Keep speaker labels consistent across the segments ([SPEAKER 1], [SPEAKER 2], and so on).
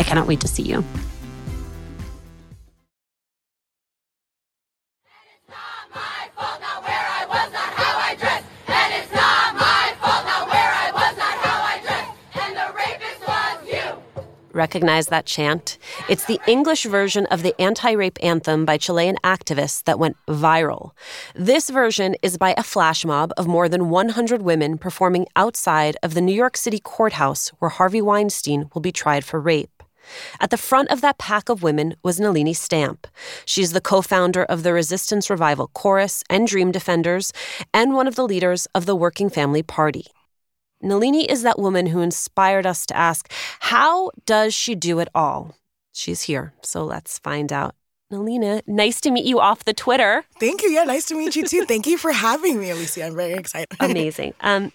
[SPEAKER 1] I cannot wait to see you. Recognize that chant? It's the English version of the anti rape anthem by Chilean activists that went viral. This version is by a flash mob of more than 100 women performing outside of the New York City courthouse where Harvey Weinstein will be tried for rape. At the front of that pack of women was Nelini Stamp. She's the co founder of the Resistance Revival Chorus and Dream Defenders, and one of the leaders of the Working Family Party. Nalini is that woman who inspired us to ask, how does she do it all? She's here, so let's find out. Nelini, nice to meet you off the Twitter.
[SPEAKER 2] Thank you. Yeah, nice to meet you too. Thank you for having me, Alicia. I'm very excited.
[SPEAKER 1] Amazing. Um,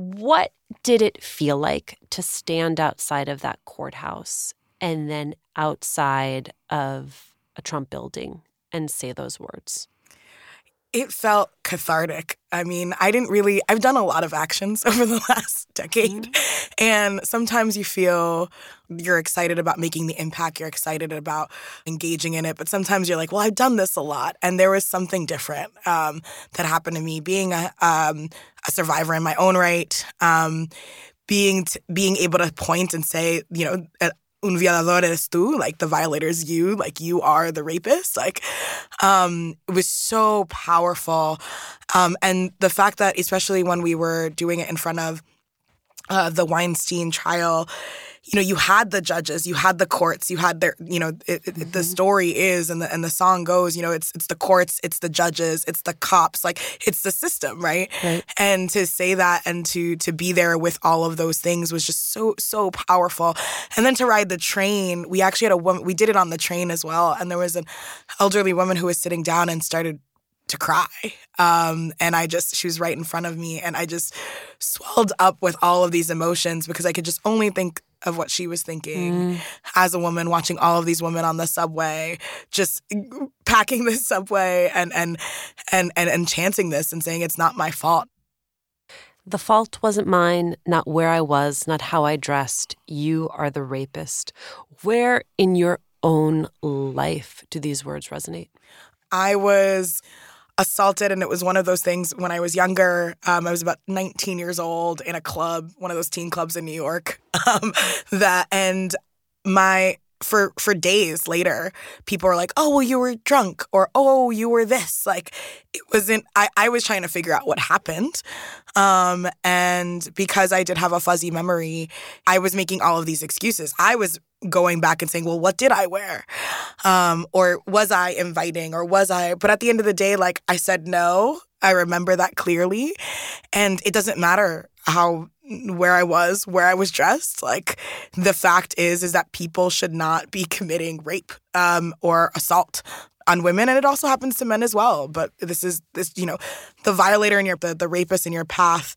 [SPEAKER 1] what did it feel like to stand outside of that courthouse and then outside of a Trump building and say those words?
[SPEAKER 2] It felt cathartic. I mean, I didn't really, I've done a lot of actions over the last decade. Mm-hmm. And sometimes you feel you're excited about making the impact, you're excited about engaging in it. But sometimes you're like, well, I've done this a lot. And there was something different um, that happened to me being a, um, a survivor in my own right. Um, being t- being able to point and say, you know, un violador eres tú, like the violator's you, like you are the rapist. Like, um, it was so powerful. Um, and the fact that, especially when we were doing it in front of uh, the Weinstein trial, you know, you had the judges, you had the courts, you had their, you know, it, it, mm-hmm. the story is and the and the song goes, you know, it's it's the courts, it's the judges, it's the cops, like it's the system, right? right? And to say that and to to be there with all of those things was just so so powerful. And then to ride the train, we actually had a woman, we did it on the train as well, and there was an elderly woman who was sitting down and started to cry. Um, and I just, she was right in front of me, and I just swelled up with all of these emotions because I could just only think of what she was thinking mm. as a woman watching all of these women on the subway just packing the subway and and and and, and chanting this and saying it's not my fault
[SPEAKER 1] the fault wasn't mine, not where I was, not how I dressed. You are the rapist. Where in your own life do these words resonate?
[SPEAKER 2] I was assaulted and it was one of those things when i was younger um, i was about 19 years old in a club one of those teen clubs in new york um, that and my for for days later people were like oh well you were drunk or oh you were this like it wasn't i, I was trying to figure out what happened um, and because i did have a fuzzy memory i was making all of these excuses i was going back and saying, well, what did I wear? Um, or was I inviting or was I? But at the end of the day, like I said no. I remember that clearly. And it doesn't matter how where I was, where I was dressed. Like the fact is, is that people should not be committing rape um, or assault on women and it also happens to men as well but this is this you know the violator in your the, the rapist in your path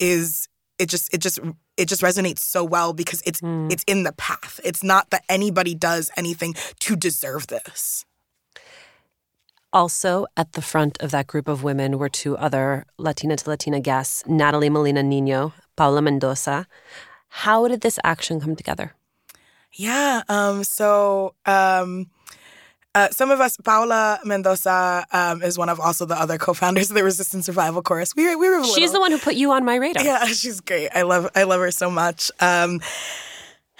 [SPEAKER 2] is it just it just it just resonates so well because it's mm. it's in the path it's not that anybody does anything to deserve this
[SPEAKER 1] also at the front of that group of women were two other latina to latina guests natalie molina nino paula mendoza how did this action come together
[SPEAKER 2] yeah um so um uh, some of us, Paula Mendoza um, is one of also the other co-founders of the Resistance Revival Chorus. We we were.
[SPEAKER 1] She's
[SPEAKER 2] little,
[SPEAKER 1] the one who put you on my radar.
[SPEAKER 2] Yeah, she's great. I love I love her so much.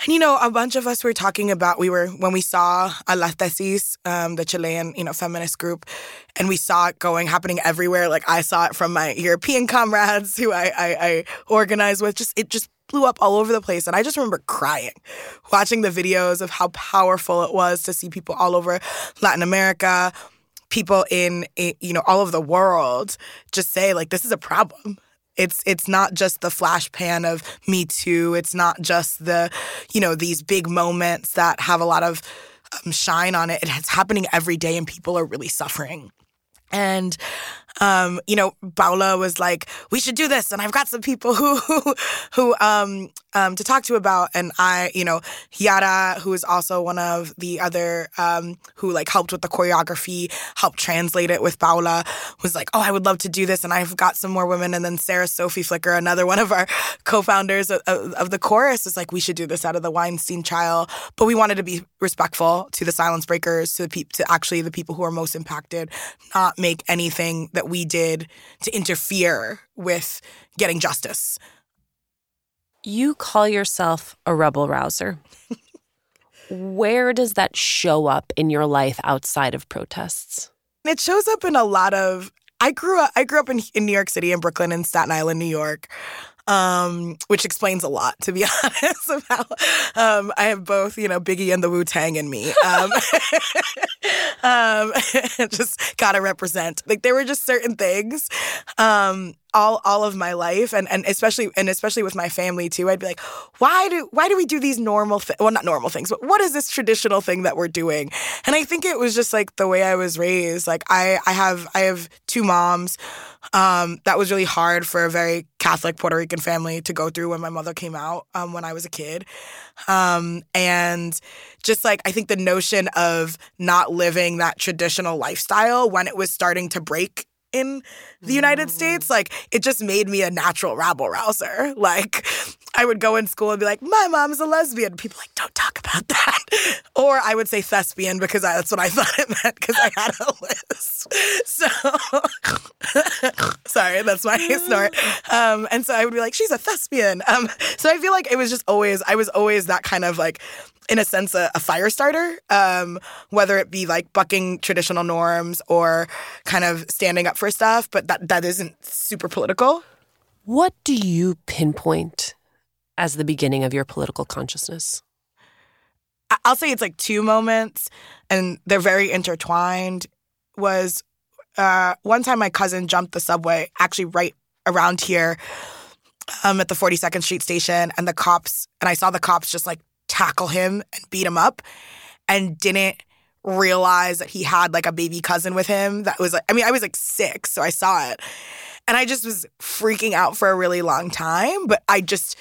[SPEAKER 2] And you know, a bunch of us were talking about we were when we saw a Las Tesis, um, the Chilean you know feminist group, and we saw it going happening everywhere. Like I saw it from my European comrades who I I, I organize with. Just it just blew up all over the place. And I just remember crying watching the videos of how powerful it was to see people all over Latin America, people in, you know, all over the world just say, like, this is a problem. It's it's not just the flash pan of Me Too. It's not just the, you know, these big moments that have a lot of um, shine on it. It's happening every day, and people are really suffering. And um, you know, Paula was like, "We should do this," and I've got some people who who, who um, um, to talk to about. And I, you know, Yara, who is also one of the other um, who like helped with the choreography, helped translate it with Paula, was like, "Oh, I would love to do this," and I've got some more women. And then Sarah Sophie Flicker, another one of our co-founders of, of, the chorus, was like, "We should do this out of the Weinstein trial," but we wanted to be respectful to the silence breakers, to the people, to actually the people who are most impacted, not make anything that we did to interfere with getting justice.
[SPEAKER 1] You call yourself a rebel rouser. Where does that show up in your life outside of protests?
[SPEAKER 2] It shows up in a lot of I grew up I grew up in, in New York City in Brooklyn and Staten Island, New York um, which explains a lot, to be honest. About um, I have both, you know, Biggie and the Wu Tang in me. Um, um, just gotta represent. Like there were just certain things um, all all of my life and and especially and especially with my family too i'd be like why do why do we do these normal thi- well not normal things but what is this traditional thing that we're doing and i think it was just like the way i was raised like i i have i have two moms um, that was really hard for a very Catholic Puerto Rican family to go through when my mother came out um, when I was a kid. Um, and just like, I think the notion of not living that traditional lifestyle when it was starting to break in the United States, mm. like it just made me a natural rabble rouser. Like I would go in school and be like, "My mom's a lesbian." People like, "Don't talk about that," or I would say thespian because I, that's what I thought it meant because I had a list. So sorry, that's my snort. Um, and so I would be like, "She's a thespian." Um, so I feel like it was just always I was always that kind of like in a sense, a, a fire starter, um, whether it be like bucking traditional norms or kind of standing up for stuff, but that, that isn't super political.
[SPEAKER 1] What do you pinpoint as the beginning of your political consciousness?
[SPEAKER 2] I'll say it's like two moments, and they're very intertwined. Was uh, one time my cousin jumped the subway, actually right around here, um, at the 42nd Street station, and the cops, and I saw the cops just like tackle him and beat him up and didn't realize that he had like a baby cousin with him that was like I mean I was like 6 so I saw it and I just was freaking out for a really long time but I just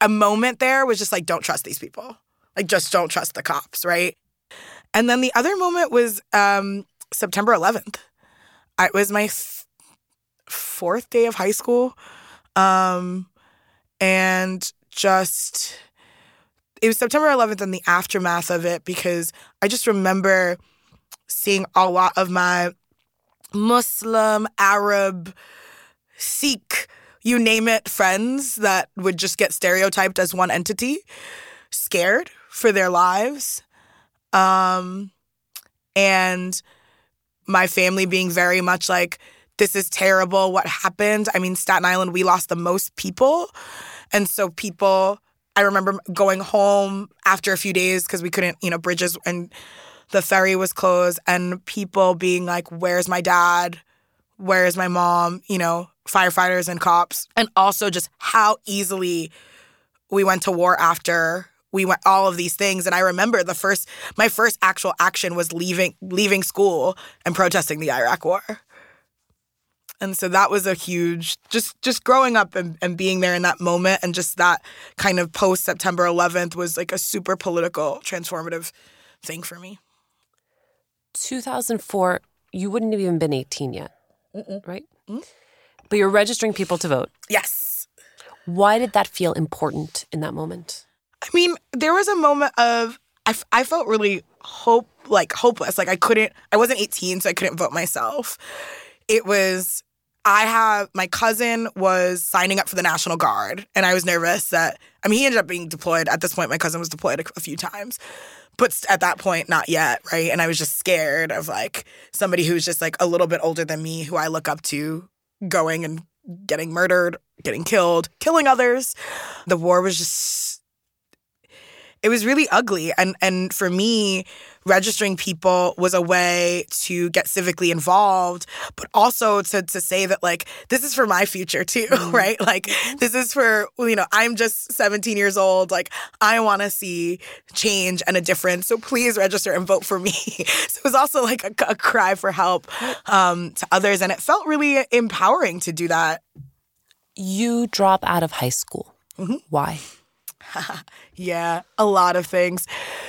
[SPEAKER 2] a moment there was just like don't trust these people. Like just don't trust the cops right? And then the other moment was um September 11th it was my th- fourth day of high school um and just it was September 11th and the aftermath of it because I just remember seeing a lot of my Muslim, Arab, Sikh, you name it, friends that would just get stereotyped as one entity, scared for their lives. Um, and my family being very much like, this is terrible. What happened? I mean, Staten Island, we lost the most people. And so people I remember going home after a few days because we couldn't, you know, bridges and the ferry was closed, and people being like, Where's my dad? Where's my mom? You know, firefighters and cops. And also just how easily we went to war after we went all of these things and i remember the first my first actual action was leaving leaving school and protesting the iraq war and so that was a huge just just growing up and, and being there in that moment and just that kind of post september 11th was like a super political transformative thing for me
[SPEAKER 1] 2004 you wouldn't have even been 18 yet Mm-mm. right mm-hmm. But you're registering people to vote
[SPEAKER 2] yes
[SPEAKER 1] why did that feel important in that moment
[SPEAKER 2] I mean, there was a moment of I, f- I felt really hope like hopeless. Like I couldn't. I wasn't 18, so I couldn't vote myself. It was. I have my cousin was signing up for the National Guard, and I was nervous that I mean he ended up being deployed. At this point, my cousin was deployed a, a few times, but at that point, not yet, right? And I was just scared of like somebody who's just like a little bit older than me, who I look up to, going and getting murdered, getting killed, killing others. The war was just it was really ugly. And and for me, registering people was a way to get civically involved, but also to to say that like this is for my future too, mm-hmm. right? Like this is for you know, I'm just 17 years old. Like I want to see change and a difference. So please register and vote for me. so it was also like a, a cry for help um, to others, and it felt really empowering to do that.
[SPEAKER 1] You drop out of high school. Mm-hmm. Why?
[SPEAKER 2] yeah, a lot of things.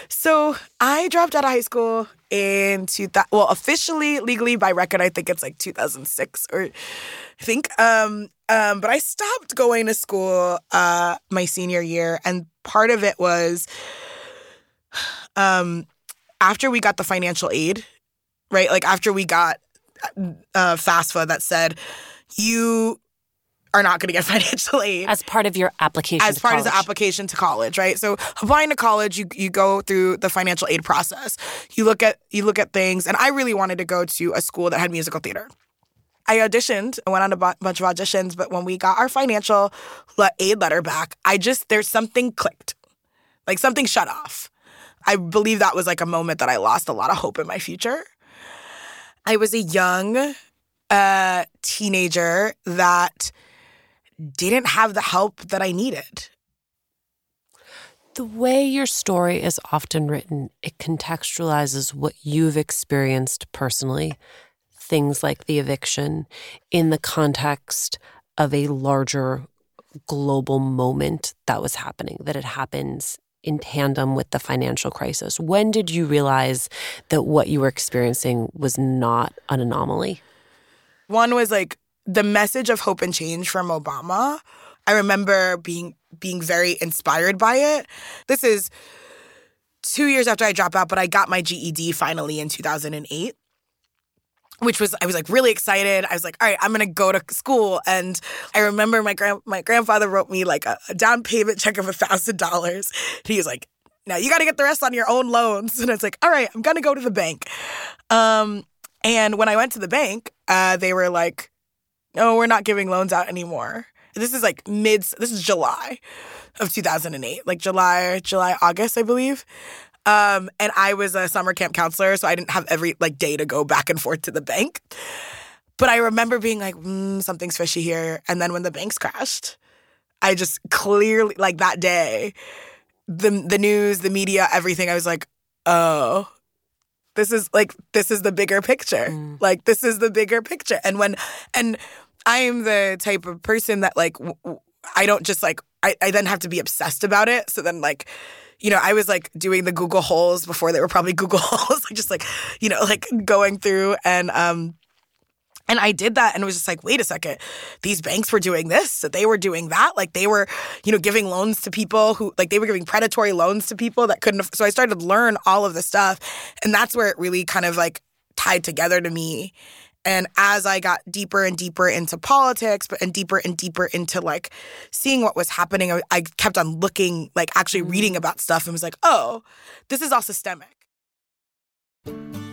[SPEAKER 2] So I dropped out of high school in 2000, well, officially, legally by record, I think it's like 2006 or I think. Um, um, but I stopped going to school uh, my senior year. And part of it was um, after we got the financial aid, right? Like after we got uh, FAFSA that said, you are not going to get financial aid
[SPEAKER 1] as part of your application.
[SPEAKER 2] As part
[SPEAKER 1] college.
[SPEAKER 2] of the application to college, right? So applying to college, you you go through the financial aid process. You look at you look at things, and I really wanted to go to a school that had musical theater. I auditioned, I went on a b- bunch of auditions, but when we got our financial aid letter back, I just there's something clicked, like something shut off. I believe that was like a moment that I lost a lot of hope in my future. I was a young uh, teenager that didn't have the help that I needed.
[SPEAKER 1] The way your story is often written, it contextualizes what you've experienced personally, things like the eviction, in the context of a larger global moment that was happening, that it happens in tandem with the financial crisis. When did you realize that what you were experiencing was not an anomaly?
[SPEAKER 2] One was like the message of hope and change from Obama, I remember being being very inspired by it. This is two years after I dropped out, but I got my GED finally in 2008 which was I was like really excited. I was like, all right, I'm gonna go to school. And I remember my grand my grandfather wrote me like a, a down payment check of a thousand dollars. He was like, now you gotta get the rest on your own loans. And I was like, all right, I'm gonna go to the bank. Um, and when I went to the bank, uh, they were like, no, we're not giving loans out anymore. This is like mid, this is July of 2008, like July, July, August, I believe. Um, and I was a summer camp counselor, so I didn't have every like day to go back and forth to the bank. But I remember being like, mm, something's fishy here. And then when the banks crashed, I just clearly like that day, the the news, the media, everything. I was like, oh, this is like this is the bigger picture. Mm. Like this is the bigger picture. And when and I am the type of person that like w- I don't just like I, I then have to be obsessed about it. So then like you know, I was like doing the Google holes before they were probably Google holes, like just like, you know, like going through and um and I did that and it was just like, wait a second, these banks were doing this, so they were doing that. Like they were, you know, giving loans to people who, like they were giving predatory loans to people that couldn't. So I started to learn all of the stuff. And that's where it really kind of like tied together to me. And as I got deeper and deeper into politics, but and deeper and deeper into like seeing what was happening, I, I kept on looking, like actually reading mm. about stuff and was like, oh, this is all systemic.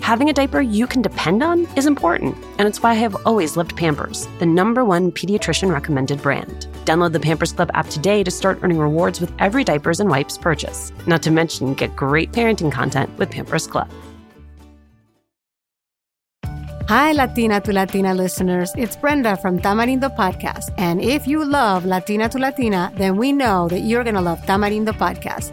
[SPEAKER 1] Having a diaper you can depend on is important, and it's why I have always loved Pampers, the number one pediatrician recommended brand. Download the Pampers Club app today to start earning rewards with every diapers and wipes purchase. Not to mention, get great parenting content with Pampers Club.
[SPEAKER 3] Hi, Latina to Latina listeners. It's Brenda from Tamarindo Podcast. And if you love Latina to Latina, then we know that you're going to love Tamarindo Podcast.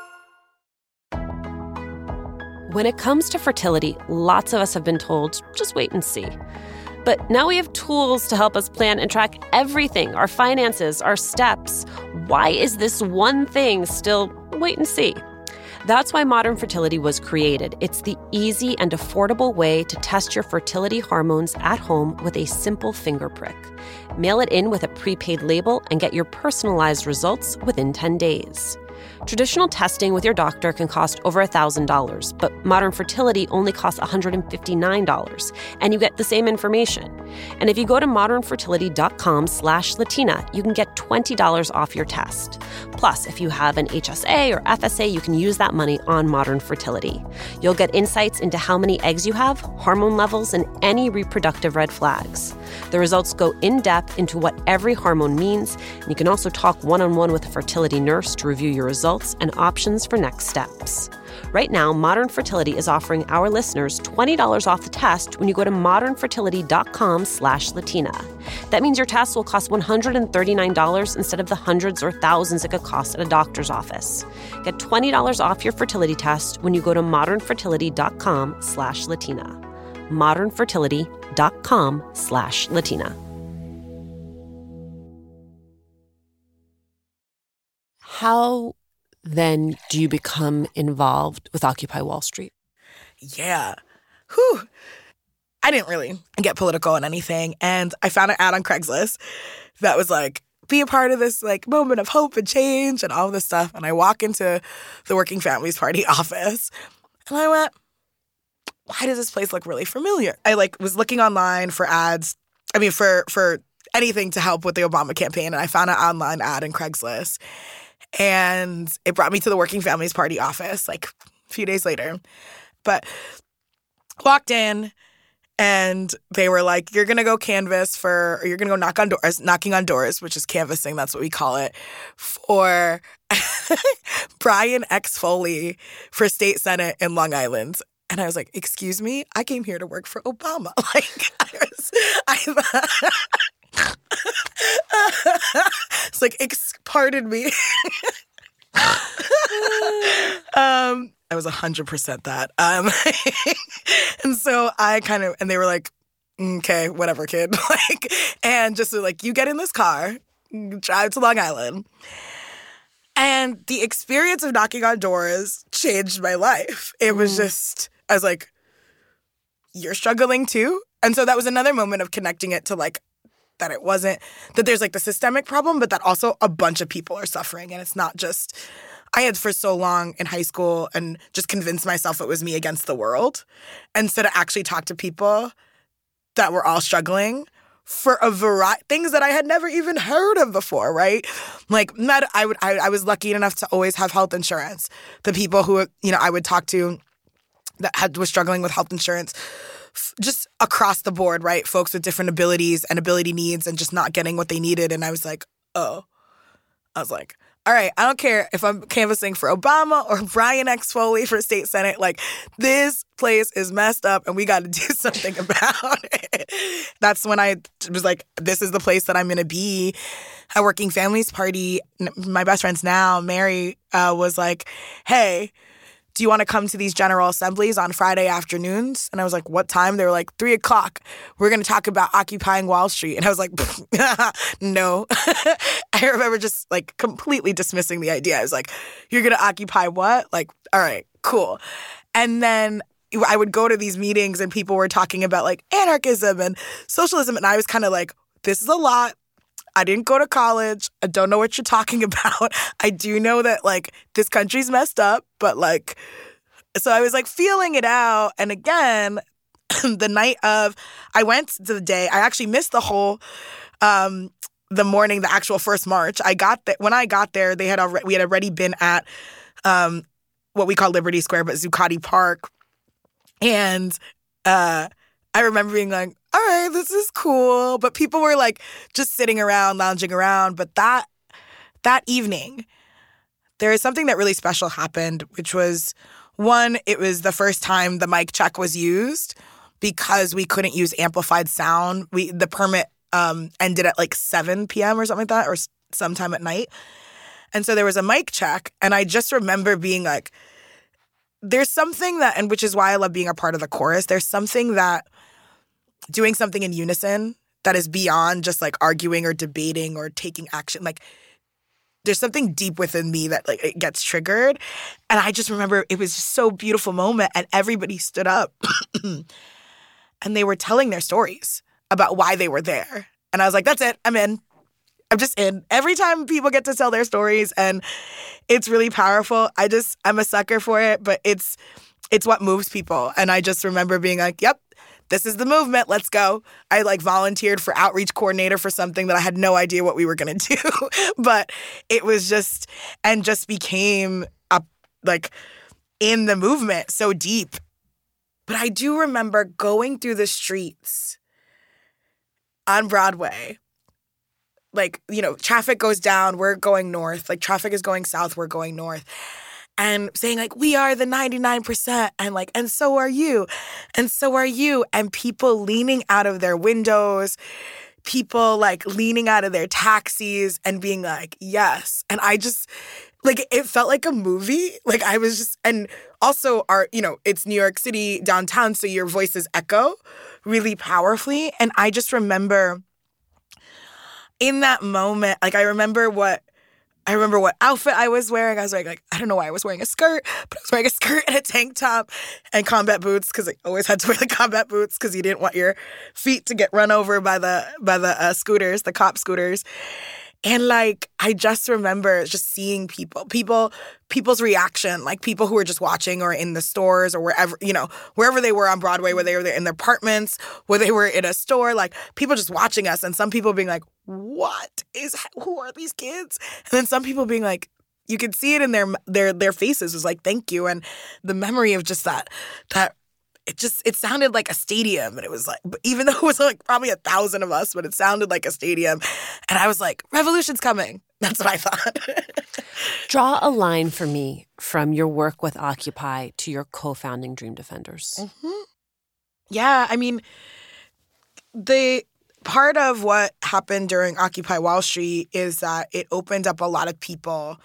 [SPEAKER 1] When it comes to fertility, lots of us have been told just wait and see. But now we have tools to help us plan and track everything our finances, our steps. Why is this one thing still wait and see? That's why Modern Fertility was created. It's the easy and affordable way to test your fertility hormones at home with a simple finger prick. Mail it in with a prepaid label and get your personalized results within 10 days. Traditional testing with your doctor can cost over $1,000, but modern fertility only costs $159, and you get the same information. And if you go to modernfertility.com slash Latina, you can get $20 off your test. Plus, if you have an HSA or FSA, you can use that money on modern fertility. You'll get insights into how many eggs you have, hormone levels, and any reproductive red flags. The results go in depth into what every hormone means, and you can also talk one on one with a fertility nurse to review your results and options for next steps. Right now, Modern Fertility is offering our listeners $20 off the test when you go to modernfertility.com slash Latina. That means your test will cost $139 instead of the hundreds or thousands it could cost at a doctor's office. Get $20 off your fertility test when you go to modernfertility.com slash Latina. modernfertility.com slash Latina. How then do you become involved with Occupy Wall Street?
[SPEAKER 2] Yeah. Whew. I didn't really get political in anything. And I found an ad on Craigslist that was like, be a part of this like moment of hope and change and all this stuff. And I walk into the Working Families Party office and I went, why does this place look really familiar? I like was looking online for ads. I mean, for for anything to help with the Obama campaign, and I found an online ad in Craigslist, and it brought me to the Working Families Party office like a few days later. But walked in, and they were like, "You're gonna go canvas for, or you're gonna go knock on doors, knocking on doors, which is canvassing. That's what we call it for." Brian X Foley for state senate in Long Island. And I was like, excuse me, I came here to work for Obama. Like, I was, I, it's like, ex- pardon me. um, I was 100% that. Um, and so I kind of, and they were like, okay, whatever, kid. like, and just like, you get in this car, drive to Long Island. And the experience of knocking on doors changed my life. It was just, I was like, you're struggling too? And so that was another moment of connecting it to like that it wasn't that there's like the systemic problem, but that also a bunch of people are suffering. And it's not just, I had for so long in high school and just convinced myself it was me against the world. And so to actually talk to people that were all struggling for a variety things that I had never even heard of before, right? Like not I would I, I was lucky enough to always have health insurance. The people who you know I would talk to that had was struggling with health insurance f- just across the board, right? Folks with different abilities and ability needs and just not getting what they needed and I was like, "Oh." I was like, all right, I don't care if I'm canvassing for Obama or Brian X. Foley for state senate. Like, this place is messed up and we got to do something about it. That's when I was like, this is the place that I'm going to be. At Working Families Party, my best friends now, Mary, uh, was like, hey, do you want to come to these general assemblies on Friday afternoons? And I was like, what time? They were like, three o'clock. We're going to talk about occupying Wall Street. And I was like, no. I remember just like completely dismissing the idea. I was like, you're going to occupy what? Like, all right, cool. And then I would go to these meetings and people were talking about like anarchism and socialism. And I was kind of like, this is a lot. I didn't go to college. I don't know what you're talking about. I do know that like this country's messed up, but like, so I was like feeling it out. And again, the night of, I went to the day, I actually missed the whole, um, the morning, the actual first march. I got that when I got there, they had already, we had already been at, um, what we call Liberty Square, but Zuccotti Park. And, uh, I remember being like, all right, this is cool. But people were like just sitting around, lounging around. But that that evening, there is something that really special happened, which was one, it was the first time the mic check was used because we couldn't use amplified sound. We the permit um, ended at like 7 p.m. or something like that, or sometime at night. And so there was a mic check, and I just remember being like, there's something that, and which is why I love being a part of the chorus, there's something that doing something in unison that is beyond just like arguing or debating or taking action. Like there's something deep within me that like it gets triggered. And I just remember it was just so beautiful moment and everybody stood up and they were telling their stories about why they were there. And I was like, that's it. I'm in. I'm just in. Every time people get to tell their stories and it's really powerful. I just I'm a sucker for it, but it's it's what moves people. And I just remember being like, yep, this is the movement. Let's go. I like volunteered for outreach coordinator for something that I had no idea what we were going to do. but it was just, and just became a, like in the movement so deep. But I do remember going through the streets on Broadway. Like, you know, traffic goes down, we're going north. Like, traffic is going south, we're going north and saying like we are the 99% and like and so are you and so are you and people leaning out of their windows people like leaning out of their taxis and being like yes and i just like it felt like a movie like i was just and also our you know it's new york city downtown so your voices echo really powerfully and i just remember in that moment like i remember what I remember what outfit I was wearing. I was wearing like I don't know why I was wearing a skirt, but I was wearing a skirt and a tank top and combat boots because I always had to wear the combat boots because you didn't want your feet to get run over by the by the uh, scooters, the cop scooters. And like I just remember just seeing people, people, people's reaction, like people who were just watching or in the stores or wherever, you know, wherever they were on Broadway, where they were in their apartments, where they were in a store, like people just watching us and some people being like, What is who are these kids? And then some people being like, you could see it in their their their faces. Was like thank you. And the memory of just that that it just it sounded like a stadium. And it was like even though it was like probably a thousand of us but it sounded like a stadium. And i was like revolution's coming. That's what i thought.
[SPEAKER 1] Draw a line for me from your work with occupy to your co-founding dream defenders.
[SPEAKER 2] Mm-hmm. yeah i mean the part of what happened during occupy wall street is that it opened up a lot of people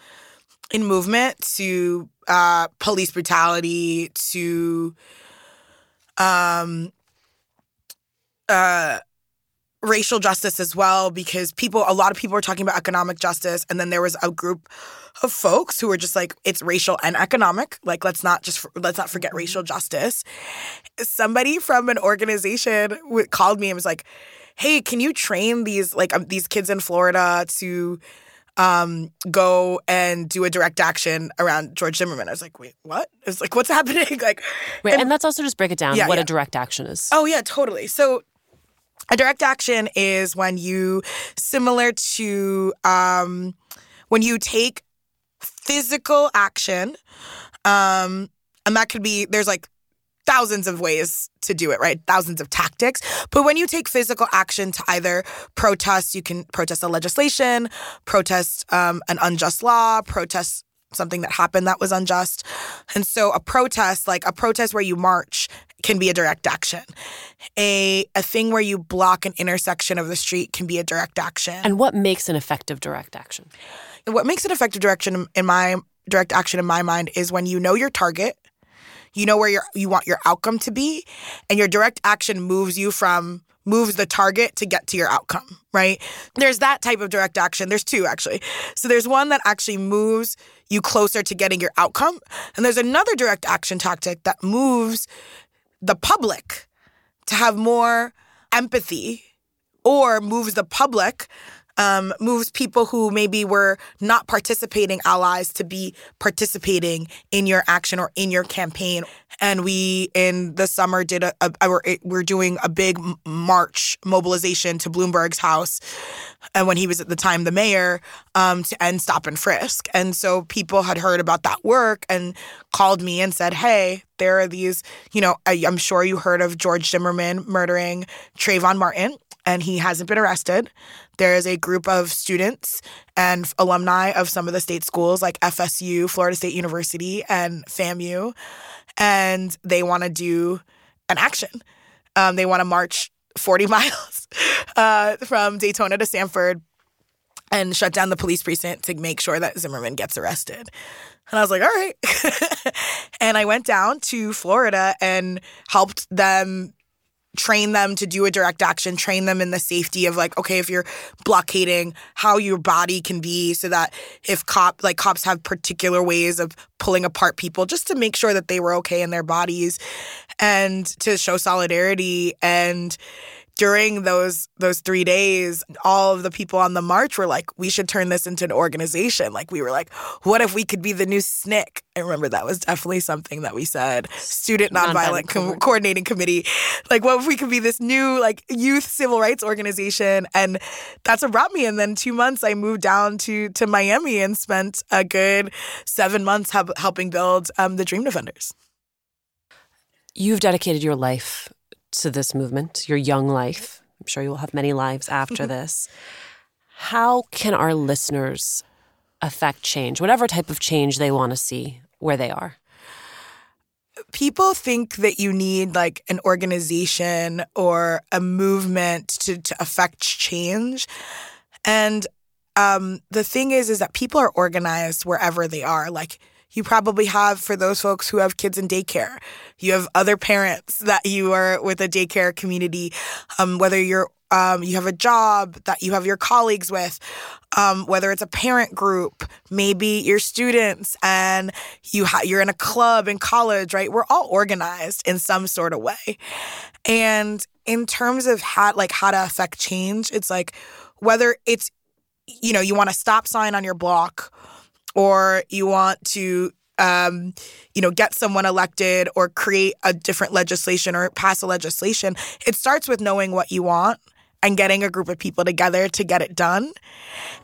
[SPEAKER 2] in movement to uh, police brutality to um, uh, racial justice as well because people a lot of people were talking about economic justice and then there was a group of folks who were just like it's racial and economic. Like let's not just let's not forget racial justice. Somebody from an organization called me and was like hey can you train these like um, these kids in Florida to um, go and do a direct action around George Zimmerman. I was like, wait, what? It's like, what's happening? like,
[SPEAKER 1] wait, and, and, let's also just break it down. Yeah, what yeah. a direct action is.
[SPEAKER 2] Oh yeah, totally. So A direct action is when you, similar to um, when you take physical action, um, and that could be, there's like thousands of ways to do it, right? Thousands of tactics. But when you take physical action to either protest, you can protest a legislation, protest um, an unjust law, protest something that happened that was unjust. And so a protest, like a protest where you march, can be a direct action. A a thing where you block an intersection of the street can be a direct action.
[SPEAKER 1] And what makes an effective direct action?
[SPEAKER 2] What makes an effective direction in my direct action in my mind is when you know your target, you know where you you want your outcome to be, and your direct action moves you from moves the target to get to your outcome, right? There's that type of direct action. There's two actually. So there's one that actually moves you closer to getting your outcome, and there's another direct action tactic that moves the public to have more empathy or moves the public um, moves people who maybe were not participating allies to be participating in your action or in your campaign. And we in the summer did a, a, a we're doing a big march mobilization to Bloomberg's house, and when he was at the time the mayor, um, to end stop and frisk. And so people had heard about that work and called me and said, "Hey, there are these. You know, I, I'm sure you heard of George Zimmerman murdering Trayvon Martin." and he hasn't been arrested. There is a group of students and alumni of some of the state schools like FSU, Florida State University, and FAMU, and they want to do an action. Um, they want to march 40 miles uh, from Daytona to Sanford and shut down the police precinct to make sure that Zimmerman gets arrested. And I was like, all right. and I went down to Florida and helped them train them to do a direct action, train them in the safety of like, okay, if you're blockading, how your body can be so that if cop like cops have particular ways of pulling apart people just to make sure that they were okay in their bodies and to show solidarity and during those those three days, all of the people on the march were like, "We should turn this into an organization." Like we were like, "What if we could be the new SNCC?" I remember that was definitely something that we said. Student Nonviolent, Co- Coordinating Committee. Like, what if we could be this new like youth civil rights organization? And that's what brought me. And then two months, I moved down to to Miami and spent a good seven months helping build um, the Dream Defenders.
[SPEAKER 1] You've dedicated your life to this movement, your young life. I'm sure you will have many lives after this. How can our listeners affect change, whatever type of change they want to see where they are?
[SPEAKER 2] People think that you need like an organization or a movement to, to affect change. And um, the thing is, is that people are organized wherever they are. Like, you probably have for those folks who have kids in daycare. You have other parents that you are with a daycare community, um, whether you're um, you have a job that you have your colleagues with, um, whether it's a parent group, maybe your students, and you ha- you're in a club in college, right? We're all organized in some sort of way, and in terms of how like how to affect change, it's like whether it's you know you want a stop sign on your block or you want to um, you know, get someone elected or create a different legislation or pass a legislation, it starts with knowing what you want and getting a group of people together to get it done.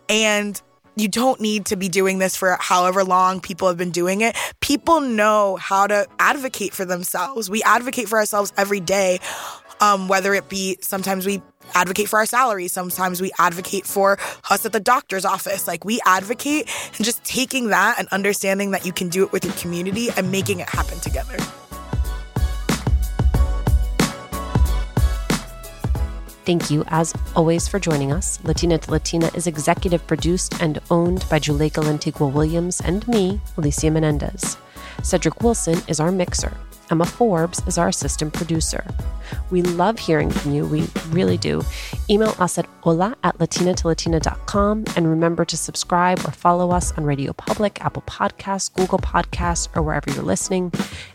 [SPEAKER 2] And you don't need to be doing this for however long people have been doing it. People know how to advocate for themselves. We advocate for ourselves every day, um, whether it be sometimes we advocate for our salaries. Sometimes we advocate for us at the doctor's office. Like we advocate and just taking that and understanding that you can do it with your community and making it happen together.
[SPEAKER 1] Thank you, as always, for joining us. Latina to Latina is executive produced and owned by Juleyka Lantigua Williams and me, Alicia Menendez. Cedric Wilson is our mixer. Emma Forbes is our assistant producer. We love hearing from you. We really do. Email us at hola at latinatolatina.com and remember to subscribe or follow us on Radio Public, Apple Podcasts, Google Podcasts, or wherever you're listening.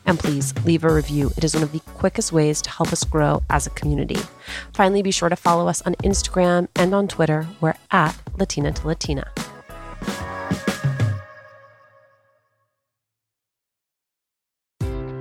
[SPEAKER 1] And please leave a review. It is one of the quickest ways to help us grow as a community. Finally, be sure to follow us on Instagram and on Twitter. We're at Latina to Latina.